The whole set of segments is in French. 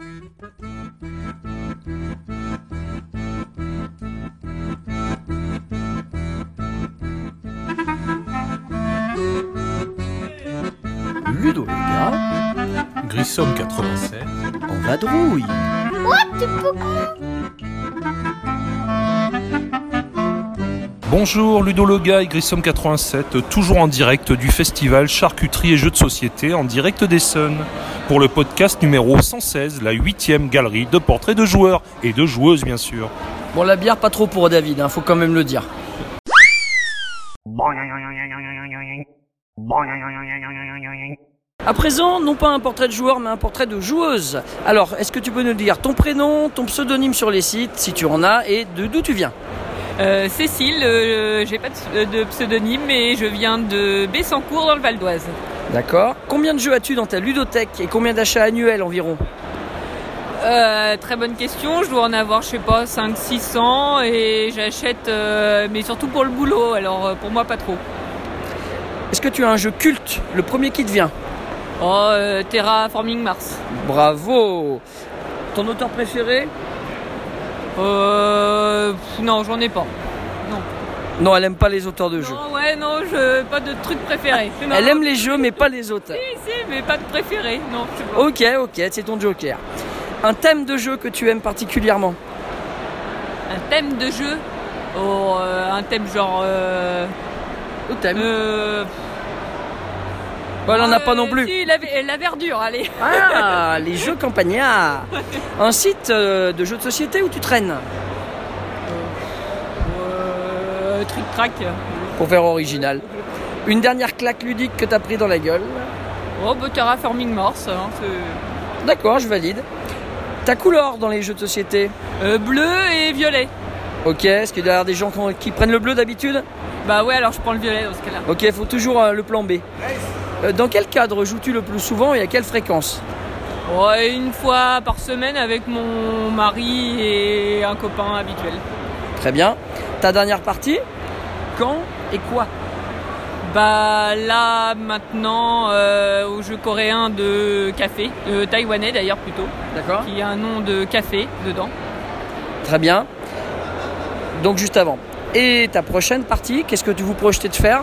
Ludo le gars, Grissom 87. en vadrouille. Bonjour Ludo Loga et Grissom 87, toujours en direct du festival Charcuterie et Jeux de Société en direct d'Essonne pour le podcast numéro 116, la huitième galerie de portraits de joueurs et de joueuses bien sûr. Bon, la bière, pas trop pour David, hein, faut quand même le dire. À présent, non pas un portrait de joueur, mais un portrait de joueuse. Alors, est-ce que tu peux nous dire ton prénom, ton pseudonyme sur les sites, si tu en as, et de d'où tu viens? Euh, Cécile, euh, j'ai pas de, de pseudonyme, mais je viens de Bessancourt dans le Val d'Oise. D'accord. Combien de jeux as-tu dans ta ludothèque et combien d'achats annuels environ? Euh, très bonne question, je dois en avoir, je sais pas, 500-600 et j'achète, euh, mais surtout pour le boulot, alors euh, pour moi pas trop. Est-ce que tu as un jeu culte, le premier qui te vient? Oh, euh, Terraforming Mars. Bravo Ton auteur préféré? Euh, pff, non, j'en ai pas. Non, elle aime pas les auteurs de jeux. Non, ouais, non, je, pas de truc préféré. Non, Elle non, aime les jeux, mais pas les auteurs. Si, si, mais pas de préféré, non, pas. Ok, ok, c'est ton joker. Un thème de jeu que tu aimes particulièrement Un thème de jeu Oh, euh, un thème genre... Euh, Au thème euh, Bon, elle en a pas euh, non plus. Si, la, la verdure, allez. Ah, les jeux campagnards Un site euh, de jeux de société où tu traînes Euh, trick track. Pour faire original. Une dernière claque ludique que t'as pris dans la gueule Oh, bah, Terraforming Mars. hein, c'est- D'accord, je valide. Ta couleur dans les jeux de société Euh, bleu et violet. Ok, est-ce qu'il y a des gens qui- prennent le bleu d'habitude? Bah ouais, alors je prends le violet dans ce cas-là. Ok, faut toujours euh, le plan B. Euh, dans quel cadre joues-tu le plus souvent et à quelle fréquence Ouais, une fois par semaine avec mon mari et un copain habituel. Très bien. Ta dernière partie Quand et quoi Bah là maintenant euh, au jeu coréen de café, euh, taïwanais d'ailleurs plutôt, D'accord. qui a un nom de café dedans. Très bien. Donc juste avant. Et ta prochaine partie, qu'est-ce que tu vous projetez de faire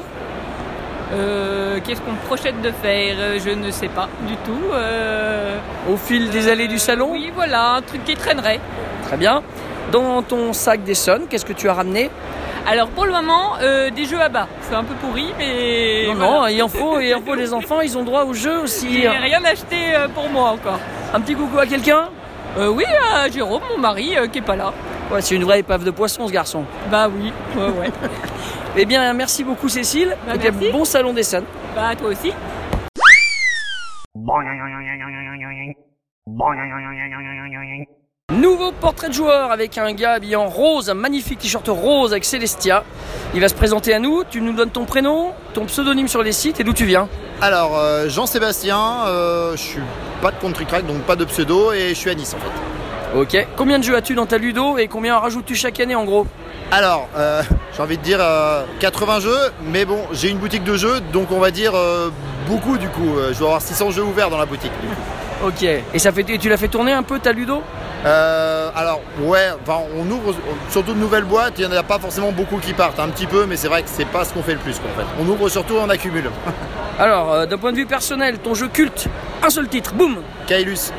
Euh, Qu'est-ce qu'on projette de faire? Euh, Je ne sais pas du tout. Euh, Au fil des allées du salon? Oui, voilà, un truc qui traînerait. Très bien. Dans ton sac d'Essonne, qu'est-ce que tu as ramené? Alors pour le moment, euh, des jeux à bas. C'est un peu pourri, mais Non, voilà. non, il en faut, il en faut les enfants, ils ont droit au jeu aussi. J'ai rien acheté pour moi encore. Un petit coucou à quelqu'un? Euh, oui, à Jérôme, mon mari, euh, qui est pas là. Ouais, c'est une vraie épave de poisson ce garçon. Bah oui, ouais, ouais. Eh bien, merci beaucoup Cécile. Bah, C'était merci. bon salon d'Essonne. bah toi aussi. Nouveau portrait de joueur avec un gars habillé en rose, un magnifique t-shirt rose avec Célestia. Il va se présenter à nous. Tu nous donnes ton prénom, ton pseudonyme sur les sites et d'où tu viens. Alors, euh, Jean-Sébastien, euh, je suis pas de contre crack donc pas de pseudo, et je suis à Nice en fait. Ok. Combien de jeux as-tu dans ta ludo et combien en rajoutes-tu chaque année en gros Alors, euh, j'ai envie de dire euh, 80 jeux, mais bon, j'ai une boutique de jeux, donc on va dire euh, beaucoup du coup. Euh, je dois avoir 600 jeux ouverts dans la boutique. du coup. Ok. Et ça fait, et tu l'as fait tourner un peu ta ludo Euh, alors, ouais, enfin, on ouvre surtout de nouvelles boîtes, il n'y en a pas forcément beaucoup qui partent, un petit peu, mais c'est vrai que c'est pas ce qu'on fait le plus quoi, en fait. On ouvre surtout, on accumule. Alors, euh, d'un point de vue personnel, ton jeu culte, un seul titre, boum Kailus.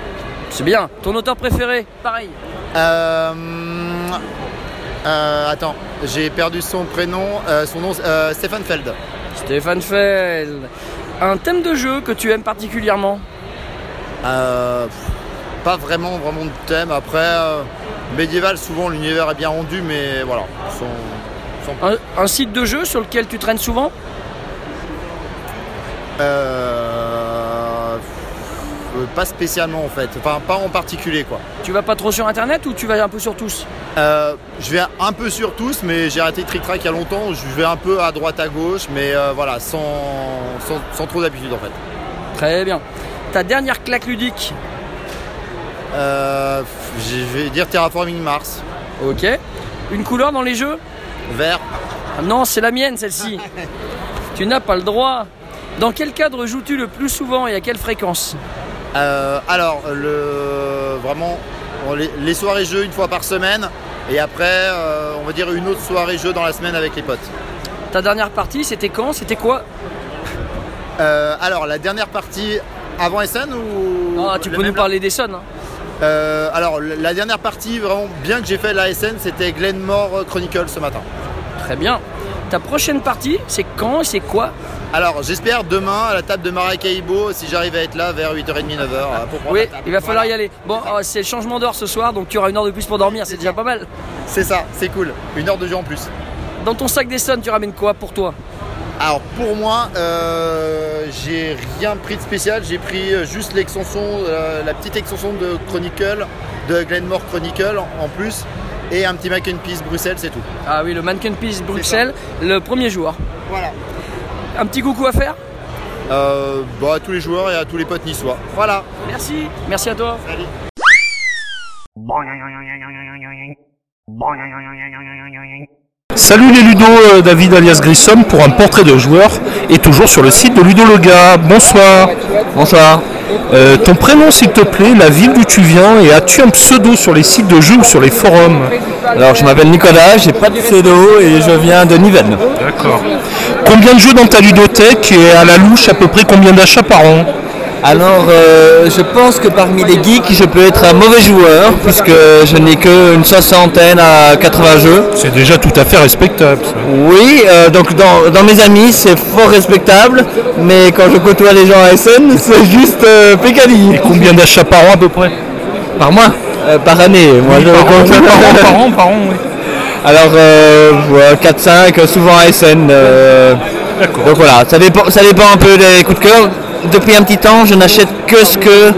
C'est bien. Ton auteur préféré Pareil. Euh, euh, attends, j'ai perdu son prénom, euh, son nom, euh, Stéphane Feld. Stéphane Feld. Un thème de jeu que tu aimes particulièrement Euh, pas vraiment, vraiment de thème. Après, euh, médiéval, souvent l'univers est bien rendu, mais voilà. Son, son- un, un site de jeu sur lequel tu traînes souvent Euh, euh, pas spécialement en fait, enfin pas en particulier quoi. Tu vas pas trop sur internet ou tu vas un peu sur tous? Euh, je vais un peu sur tous, mais j'ai arrêté Trick Track il y a longtemps. Je vais un peu à droite à gauche, mais euh, voilà, sans, sans, sans trop d'habitude en fait. Très bien. Ta dernière claque ludique? Je vais dire Terraforming Mars, Ok. Une couleur dans les jeux? Vert. Ah Non, c'est la mienne celle-ci. tu n'as pas le droit. Dans quel cadre joues-tu le plus souvent et à quelle fréquence? Euh, alors, le, vraiment, on- les, les soirées jeux une fois par semaine. Et après, euh, on va dire une autre soirée jeu dans la semaine avec les potes. Ta dernière partie, c'était quand? C'était quoi? Euh, alors, la dernière partie avant SN ou Ah, Tu peux nous parler des Sons. hein. Alors, la la dernière partie vraiment bien que j'ai fait la SN, c'était Glenmore Chronicle ce matin. Très bien. Ta prochaine partie, c'est quand et c'est quoi Alors, j'espère demain à la table de Maracaibo, si j'arrive à être là vers 8h30, 9h. pour prendre Oui, il va falloir Voilà. y aller. Bon, euh, c'est le changement d'heure ce soir, donc tu auras une heure de plus pour dormir, c'est déjà pas mal. C'est ça, c'est cool. Une heure de jeu en plus. Dans ton sac des Sons, tu ramènes quoi pour toi Alors pour moi, euh, j'ai rien pris de spécial, j'ai pris euh, juste l'extension, euh, la petite extension de Chronicle, de Glenmore Chronicle en plus, et un petit mac and peas Bruxelles, c'est tout. Ah oui, le Mannequin Peace Bruxelles, le premier jour. Voilà. Un petit coucou à faire Euh, bah, à tous les joueurs et à tous les potes niçois. Voilà. Merci, merci à toi. Salut. Salut les Ludo, euh, David alias Grissom pour un portrait de joueur et toujours sur le site de Ludologa. Bonsoir. Bonsoir. Euh, ton prénom s'il te plaît, la ville d'où tu viens et as-tu un pseudo sur les sites de jeux ou sur les forums Alors je m'appelle Nicolas, j'ai pas de pseudo et je viens de Nivelles. D'accord. Combien de jeux dans ta ludothèque et à la louche à peu près combien d'achats par an? Alors euh, je pense que parmi les geeks je peux être un mauvais joueur puisque je n'ai qu'une soixantaine à 80 jeux. C'est déjà tout à fait respectable. ça. Oui, euh, donc dans, dans mes amis c'est fort respectable, mais quand je côtoie les gens à SN c'est juste euh, pécadille. Combien d'achats par an à peu près? Par mois? Euh, Par année. Moi, je par, an, par an, par an, par an, oui. Alors euh, voilà, 4-5, souvent à SN. D'accord. Donc voilà, ça dépend, ça dépend un peu des coups de cœur. Depuis un petit temps, je n'achète que ce que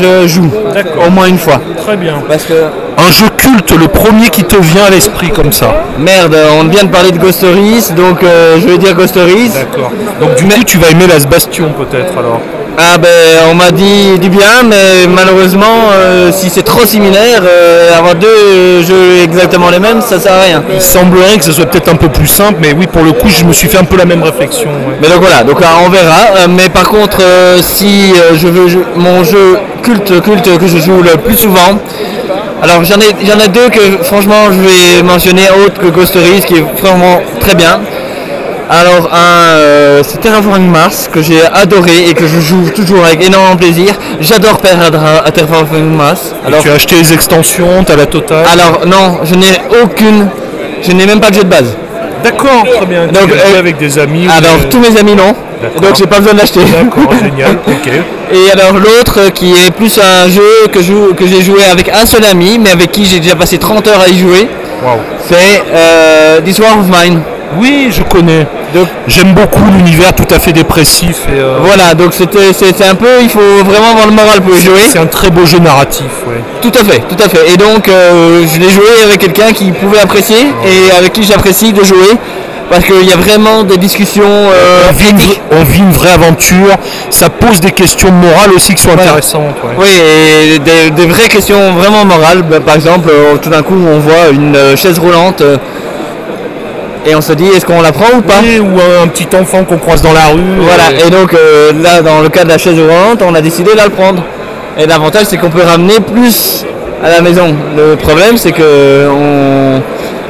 je joue, D'accord. au moins une fois. Très bien. Parce que Un jeu culte, le premier qui te vient à l'esprit comme ça. merde, on vient de parler de Ghost Stories, donc euh, je vais dire Ghost Stories. D'accord. Donc du coup tu vas aimer Las Bastion peut-être alors. Ah ben on m'a dit du bien, mais malheureusement, euh, si c'est trop similaire, euh, avoir deux jeux exactement les mêmes, ça sert à rien. Il semblerait que ce soit peut-être un peu plus simple, mais oui pour le coup je me suis fait un peu la même réflexion. ouais. Mais donc voilà, donc euh, on verra. Euh, mais par contre, euh, si euh, je veux mon jeu culte, culte que je joue le plus souvent, alors j'en ai, j'en ai deux que franchement je vais mentionner autre que Ghost Stories, qui est vraiment très bien. Alors euh, c'est Terraforming Mars que j'ai adoré et que je joue toujours avec énormément de plaisir. J'adore perdre à, à Terraforming Mars. Et Alors, tu as acheté les extensions, t'as la totale. alors non, je n'ai aucune, je n'ai même pas de jeu de base. D'accord, très bien. Donc, tu as euh, avec des amis. ou Alors des- tous mes amis non, donc j'ai pas besoin de l'acheter. D'accord, génial. Ok. Et alors l'autre qui est plus un jeu que, je- que j'ai joué avec un seul ami, mais avec qui j'ai déjà passé 30 heures à y jouer, Waouh. c'est euh, This War of Mine. Oui, je connais. J'aime beaucoup l'univers tout à fait dépressif et euh, voilà, donc c'était un peu, il faut vraiment avoir le moral pour y jouer. c'est un très beau jeu narratif. Ouais. Tout à fait, tout à fait. Et donc euh, je l'ai joué avec quelqu'un qui pouvait apprécier et avec qui j'apprécie de jouer. Parce qu'il y a vraiment des discussions euh, On, vit une, vra- on vit une vraie aventure, ça pose des questions morales aussi qui sont intéressantes. ouais. Oui, et des, des vraies questions vraiment morales. Bah, par exemple, euh, tout d'un coup, on voit une euh, chaise roulante et on se dit est-ce qu'on la prend ou pas Oui, ou un, petit enfant qu'on croise dans la rue. Voilà, et- et donc euh, là, dans le cas de la chaise roulante, on a décidé de la prendre. Et l'avantage, c'est qu'on peut ramener plus à la maison. Le problème, c'est que on-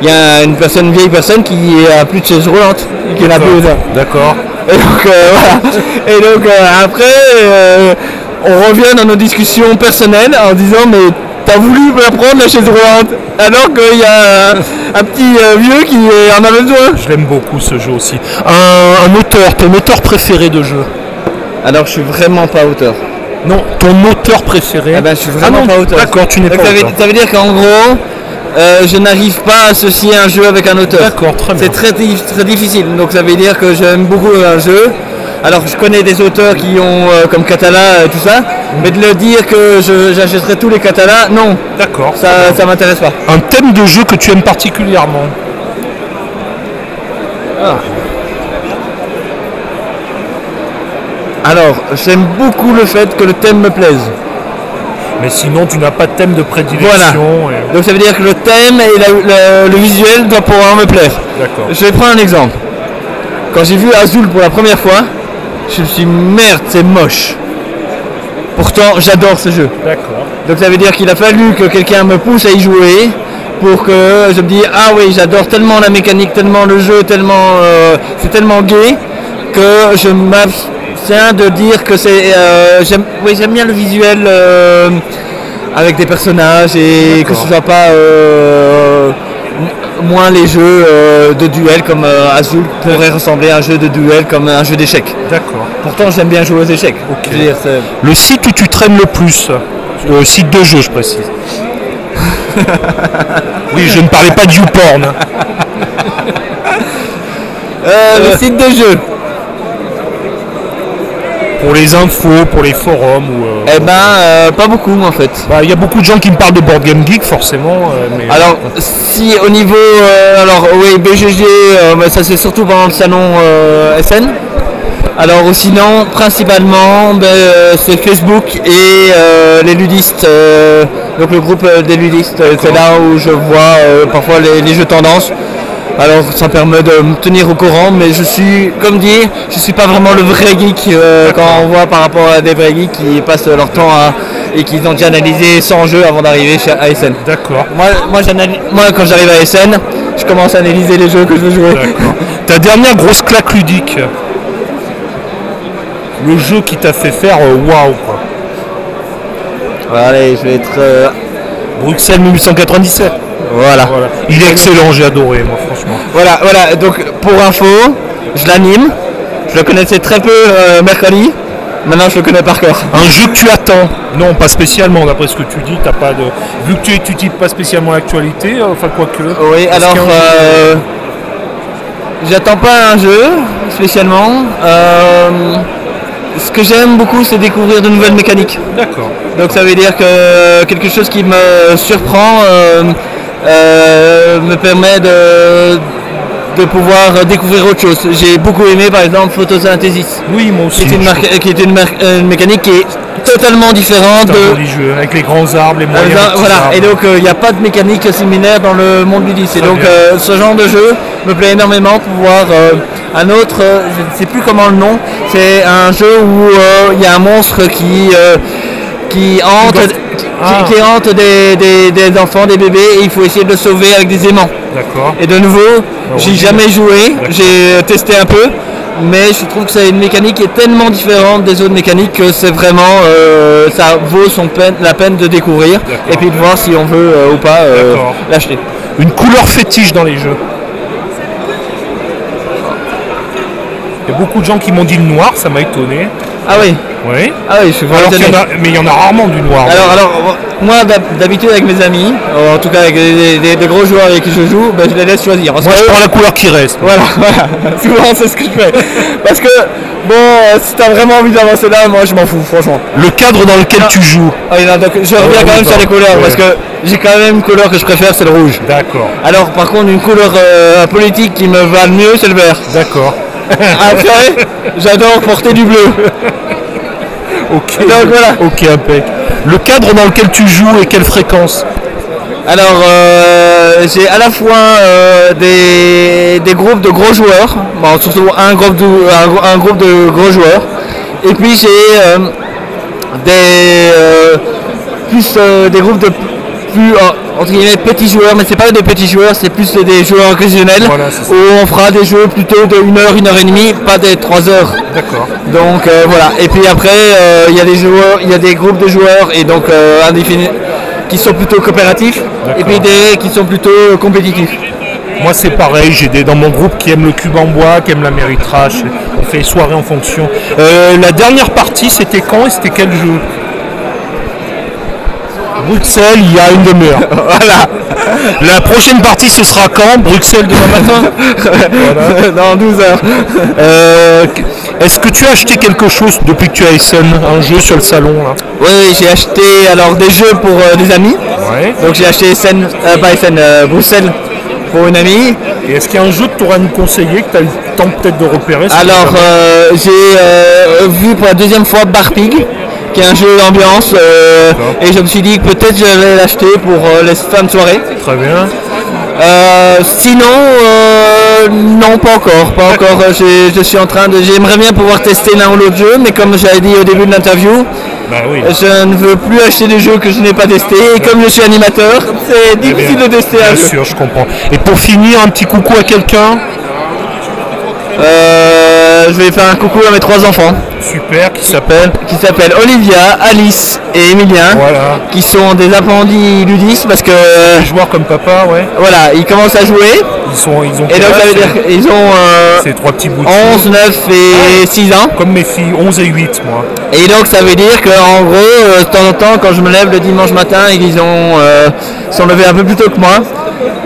il y a une personne, une vieille personne qui a plus de chaise roulante, qui n'a plus besoin. D'accord. Et donc euh, voilà. Et donc euh, après, euh, on revient dans nos discussions personnelles en disant mais t'as voulu la prendre la chaise roulante alors qu'il y a un, petit euh, vieux qui en a besoin. Je l'aime beaucoup ce jeu aussi. Un, un auteur, ton auteur préféré de jeu Alors je suis vraiment pas auteur. Non, ton auteur préféré Ah ben, je suis vraiment Ah non, pas auteur. D'accord, tu n'es pas ça, veut, auteur. ça veut dire qu'en gros, euh, je n'arrive pas à associer un jeu avec un auteur. D'accord, très bien. C'est très, très difficile. Donc ça veut dire que j'aime beaucoup un jeu. Alors je connais des auteurs qui ont euh, comme Catala et tout ça, mais de le dire que j'achèterai tous les Catalas, non, D'accord. ça ça m'intéresse pas. Un thème de jeu que tu aimes particulièrement Alors j'aime beaucoup le fait que le thème me plaise. Mais sinon, tu n'as pas de thème de Voilà. prédilection. et- Donc ça veut dire que le thème et la- le visuel doivent pouvoir me plaire. D'accord. Je vais prendre un exemple. Quand j'ai vu Azul pour la première fois, je me suis dit, merde, c'est moche. Pour pourtant j'adore ce jeu. D'accord. Donc ça veut dire qu'il a fallu que quelqu'un me pousse à y jouer pour que je me dise ah oui j'adore tellement la mécanique, tellement le jeu, tellement euh, c'est tellement gai que je m'abstiens de dire que c'est euh, j'aime oui j'aime bien le visuel euh, avec des personnages et que ce soit pas moins les jeux euh, de duel comme euh, Azul pourrait ressembler à un jeu de duel comme un jeu d'échecs. D'accord. Pourtant j'aime bien jouer aux échecs. Dire, Le site où tu traînes le plus, euh, site de jeu, je précise. oui, je ne parlais pas de YouPorn. Euh, le site de jeu. Pour les infos, pour les forums. ou, euh, Eh ben, euh, pas beaucoup en fait. bah, Il y a beaucoup de gens qui me parlent de Board Game Geek, forcément. euh, mais, Alors, si au niveau. euh, alors, oui, BGG, euh, mais ça c'est surtout pendant le salon euh, SN. Alors, ou sinon, principalement, ben, euh, c'est Facebook et euh, les ludistes. euh, donc, le groupe euh, des ludistes, euh, c'est là où je vois euh, parfois les, les jeux tendances. Alors, ça permet de me tenir au courant, mais je suis, comme dit, je suis pas vraiment le vrai geek euh, quand on voit par rapport à des vrais geeks qui passent leur temps à, et qui ont déjà analysé 100 jeux avant d'arriver chez ASN. D'accord. Moi, moi, quand j'arrive à SN, je commence à analyser les jeux que je veux jouer. Ta dernière grosse claque ludique Le jeu qui t'a fait faire euh, waouh quoi. Allez, je vais être. euh, Bruxelles 1897. voilà. Voilà. Il est excellent, j'ai adoré moi franchement. Voilà, voilà. Donc, pour info, je l'anime. Je le connaissais très peu euh, mercredi. Maintenant, je le connais par cœur. Un jeu que tu attends Non, pas spécialement, d'après ce que tu dis, t'as pas de. Vu que tu étudies pas spécialement l'actualité, euh, enfin quoi que. Oui, alors. euh, J'attends pas un jeu spécialement. Euh, ce que j'aime beaucoup, c'est découvrir de nouvelles mécaniques. D'accord. Donc ça veut dire que quelque chose qui me surprend euh, euh, me permet de, de pouvoir découvrir autre chose. J'ai beaucoup aimé par exemple Photosynthesis, Oui, moi qui aussi. est une, marque- qui est une mécanique qui est totalement différente de... avec les grands arbres, les Euh, moyens. petits voilà, et donc il n'y a pas de mécanique similaire dans le monde ludiste. Et Très donc euh, ce genre de jeu me plaît énormément pour voir euh, un autre, euh, je ne sais plus comment le nom, c'est un jeu où euh, il y a un monstre qui, qui hante, qui, Ah. qui hante des, des- des enfants, des bébés, et il faut essayer de le sauver avec des aimants. D'accord. Et de nouveau, j'ai original. jamais joué, j'ai testé un peu, mais je trouve que c'est une mécanique qui est tellement différente des autres mécaniques que c'est vraiment, euh, ça vaut son peine, la peine de découvrir et puis de voir si on veut euh, ou pas euh, l'acheter. Une couleur fétiche dans les jeux. Il y a beaucoup de gens qui m'ont dit le noir, ça m'a étonné. Ah oui, Oui. ah oui, je suis vraiment étonné. a, mais il y en a rarement du noir. Alors, alors, moi d'hab- d'habitude avec mes amis, euh, en tout cas avec des, gros joueurs avec qui je joue, ben, je les laisse choisir. Parce Moi, que je prends la couleur qui reste. Voilà, voilà. Souvent c'est ce que je fais. Parce que bon, euh, si t'as vraiment envie d'avancer là, moi je m'en fous, franchement. Le cadre dans lequel tu joues. Ah non, donc, je reviens quand même sur les couleurs Ouais. parce que j'ai quand même une couleur que je préfère, c'est le rouge. D'accord. Alors par contre une couleur euh, politique qui me va le mieux, c'est le vert. D'accord. Après, j'adore porter du bleu. Ok. Donc, voilà. Ok, impec. Le cadre dans lequel tu joues et quelle fréquence Alors euh, j'ai à la fois euh, des, des groupes de gros joueurs, bon, surtout un groupe de, un, gro- un groupe de gros joueurs, et puis j'ai euh, des plus des groupes de plus euh, entre guillemets petits joueurs, mais c'est pas des petits joueurs, c'est plus des joueurs occasionnels Voilà, où on fera des jeux plutôt de 1 heure, 1 heure et demie, pas des 3 heures. D'accord. Donc euh, voilà. Et puis après, euh, il y a des joueurs, il y a des groupes de joueurs et donc euh, indéfinis qui sont plutôt coopératifs et puis des qui sont plutôt compétitifs. Moi, c'est pareil. J'ai des dans mon groupe qui aiment le cube en bois, qui aiment l'améritrash. On fait soirée en fonction. La dernière partie, c'était quand et c'était quel jeu? Bruxelles, il y a une demi-heure. voilà. La prochaine partie, ce sera quand Bruxelles demain matin? Dans 12 heures. Euh, Est-ce que tu as acheté quelque chose depuis que tu as Essen Un jeu sur le salon là? Oui, oui, j'ai acheté alors des jeux pour euh, des amis. Ouais. Donc j'ai acheté Essen, euh, pas Essen, Bruxelles pour une amie. Et est-ce qu'il y a un jeu que tu aurais à nous conseiller, que tu as eu le temps peut-être de repérer? Alors j'ai vu pour la deuxième fois Bar Pig, qui est un jeu d'ambiance, euh, et je me suis dit que peut-être je vais l'acheter pour euh, les fins de soirée. Très bien. Euh, sinon, non, pas encore. Pas encore. Je suis en train de. J'aimerais bien pouvoir tester l'un ou l'autre jeu, mais comme j'avais dit au début de l'interview, Bah oui. Je ne veux plus acheter des jeux que je n'ai pas testés. Et comme je suis animateur, c'est difficile de tester un Bien jeu. sûr, je comprends. Et pour finir, un petit coucou à quelqu'un? Euh, je vais faire un coucou à mes trois enfants Super, qui s'appelle qui s'appellent Olivia, Alice et Emilien. Voilà. Qui sont des apprentis ludistes parce que Des joueurs comme papa, ouais. voilà, ils commencent à jouer. Ils sont, ils ont Et donc ça veut dire qu'ils ont euh, Ces trois petits bouts. 11, 9 et 6 ans. Comme mes filles, 11 et 8, moi. Et donc ça veut dire qu'en gros, euh, de temps en temps, quand je me lève le dimanche matin ont euh, sont levés un peu plus tôt que moi,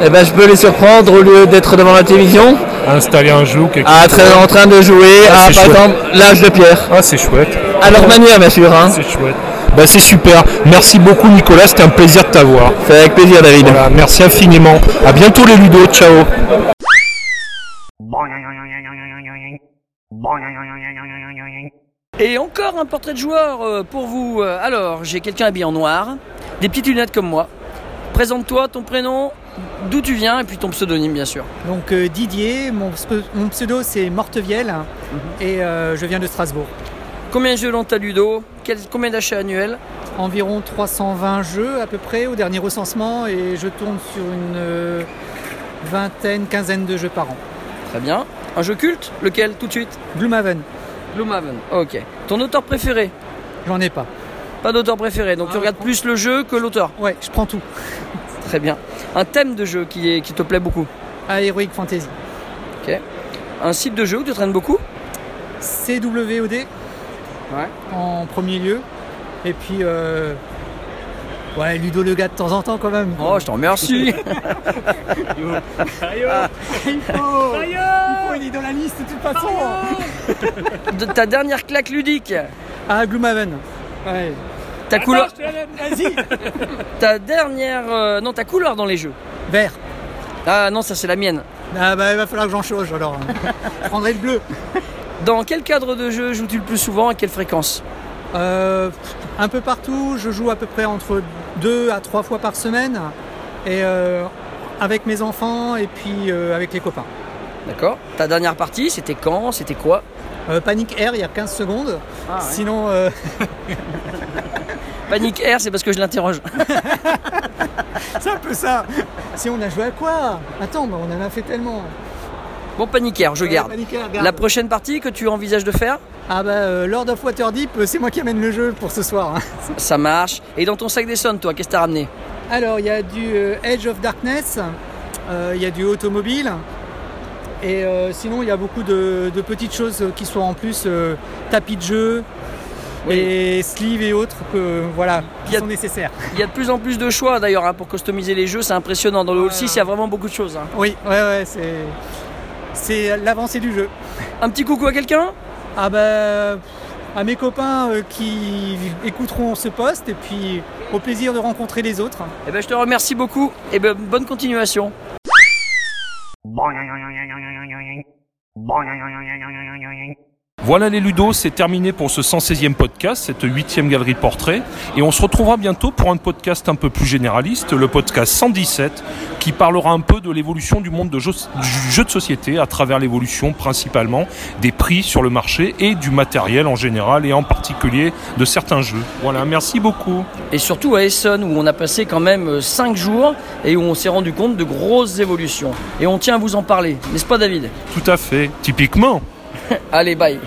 eh ben, je peux les surprendre au lieu d'être devant la télévision, Installer un jeu ou quelque à chose. être en train de jouer Ah, à c'est par chouette. exemple l'âge de pierre. Ah, c'est chouette. À leur manière bien sûr. Hein. C'est chouette. Bah, c'est super. Merci beaucoup, Nicolas. C'était un plaisir de t'avoir. C'est avec plaisir David. Voilà, merci infiniment. À bientôt, les Ludo. Ciao. Et encore un portrait de joueur euh, pour vous. Euh, Alors, j'ai quelqu'un habillé en noir, des petites lunettes comme moi. Présente-toi, ton prénom, d'où tu viens et puis ton pseudonyme bien sûr. Donc euh, Didier, mon, pseudo c'est Mortevielle Mhm. et euh, je viens de Strasbourg. Combien de jeux dans ta ludo? Quel- Combien d'achats annuels? Environ 320 jeux à peu près au dernier recensement et je tourne sur une euh, vingtaine, quinzaine de jeux par an. Très bien. Un jeu culte? Lequel tout de suite? Gloomhaven, Gloomhaven. Ok. Ton auteur préféré? J'en ai pas. Pas d'auteur préféré, donc tu Ah, regardes je plus le jeu que l'auteur. Ouais, je prends tout. Très bien. Un thème de jeu qui, est, qui te plaît beaucoup À Heroic Fantasy. Un site de jeu où tu traînes beaucoup CWOD Ouais. en premier lieu. Et puis euh, ouais, Ludo le gars de temps en temps quand même. Oh, je t'en remercie il faut, il faut, il est dans la liste de toute façon. De ta dernière claque ludique Ah Gloomhaven. Ouais. Ta couleur, Vas-y. ta dernière, euh, non ta couleur dans les jeux. Vert. Ah non, ça c'est la mienne. Ah bah il va falloir que j'en change alors. Je prendrai le bleu. Dans quel cadre de jeu joues-tu le plus souvent À quelle fréquence Euh, un peu partout, je joue à peu près entre deux à trois fois par semaine. Et euh, avec mes enfants et puis euh, avec les copains. D'accord. Ta dernière partie, c'était quand? C'était quoi? Euh, Panic Air il y a 15 secondes. Ah, ouais. Sinon, euh, Panic Air, c'est parce que je l'interroge. c'est un peu ça. Si on a joué à quoi? Attends, on en a fait tellement. Bon, Panic Air, je Ouais, garde. Panic Air, garde. La prochaine partie que tu envisages de faire? Ah bah euh, Lord of Waterdeep, euh, c'est moi qui amène le jeu pour ce soir. hein. Ça marche. Et dans ton sac des sonnes, toi, qu'est-ce que t'as ramené? Alors il y a du euh, Edge of Darkness, il y a du automobile. Et euh, sinon il y a beaucoup de, de petites choses qui sont en plus euh, tapis de jeu et sleeves et autres que voilà Il y qui a- sont nécessaires. Il y a de plus en plus de choix d'ailleurs hein, pour customiser les jeux, c'est impressionnant. Dans le Hall Ouais, 6, ouais. il y a vraiment beaucoup de choses. hein. Oui, ouais ouais c'est c'est l'avancée du jeu. Un petit coucou à quelqu'un? Ah bah à mes copains euh, qui écouteront ce poste et puis au plaisir de rencontrer les autres. Eh ben, je te remercie beaucoup et ben, bonne continuation. Boing Voilà les Ludos, c'est terminé pour ce 116e podcast, cette huitième galerie de portraits. Et on se retrouvera bientôt pour un podcast un peu plus généraliste, le podcast 117, qui parlera un peu de l'évolution du monde de jeu, du jeu de société à travers l'évolution principalement des prix sur le marché et du matériel en général et en particulier de certains jeux. Voilà, merci beaucoup. Et surtout à Essen où on a passé quand même 5 jours et où on s'est rendu compte de grosses évolutions. Et on tient à vous en parler, n'est-ce pas David? Tout à fait, typiquement. Allez, bye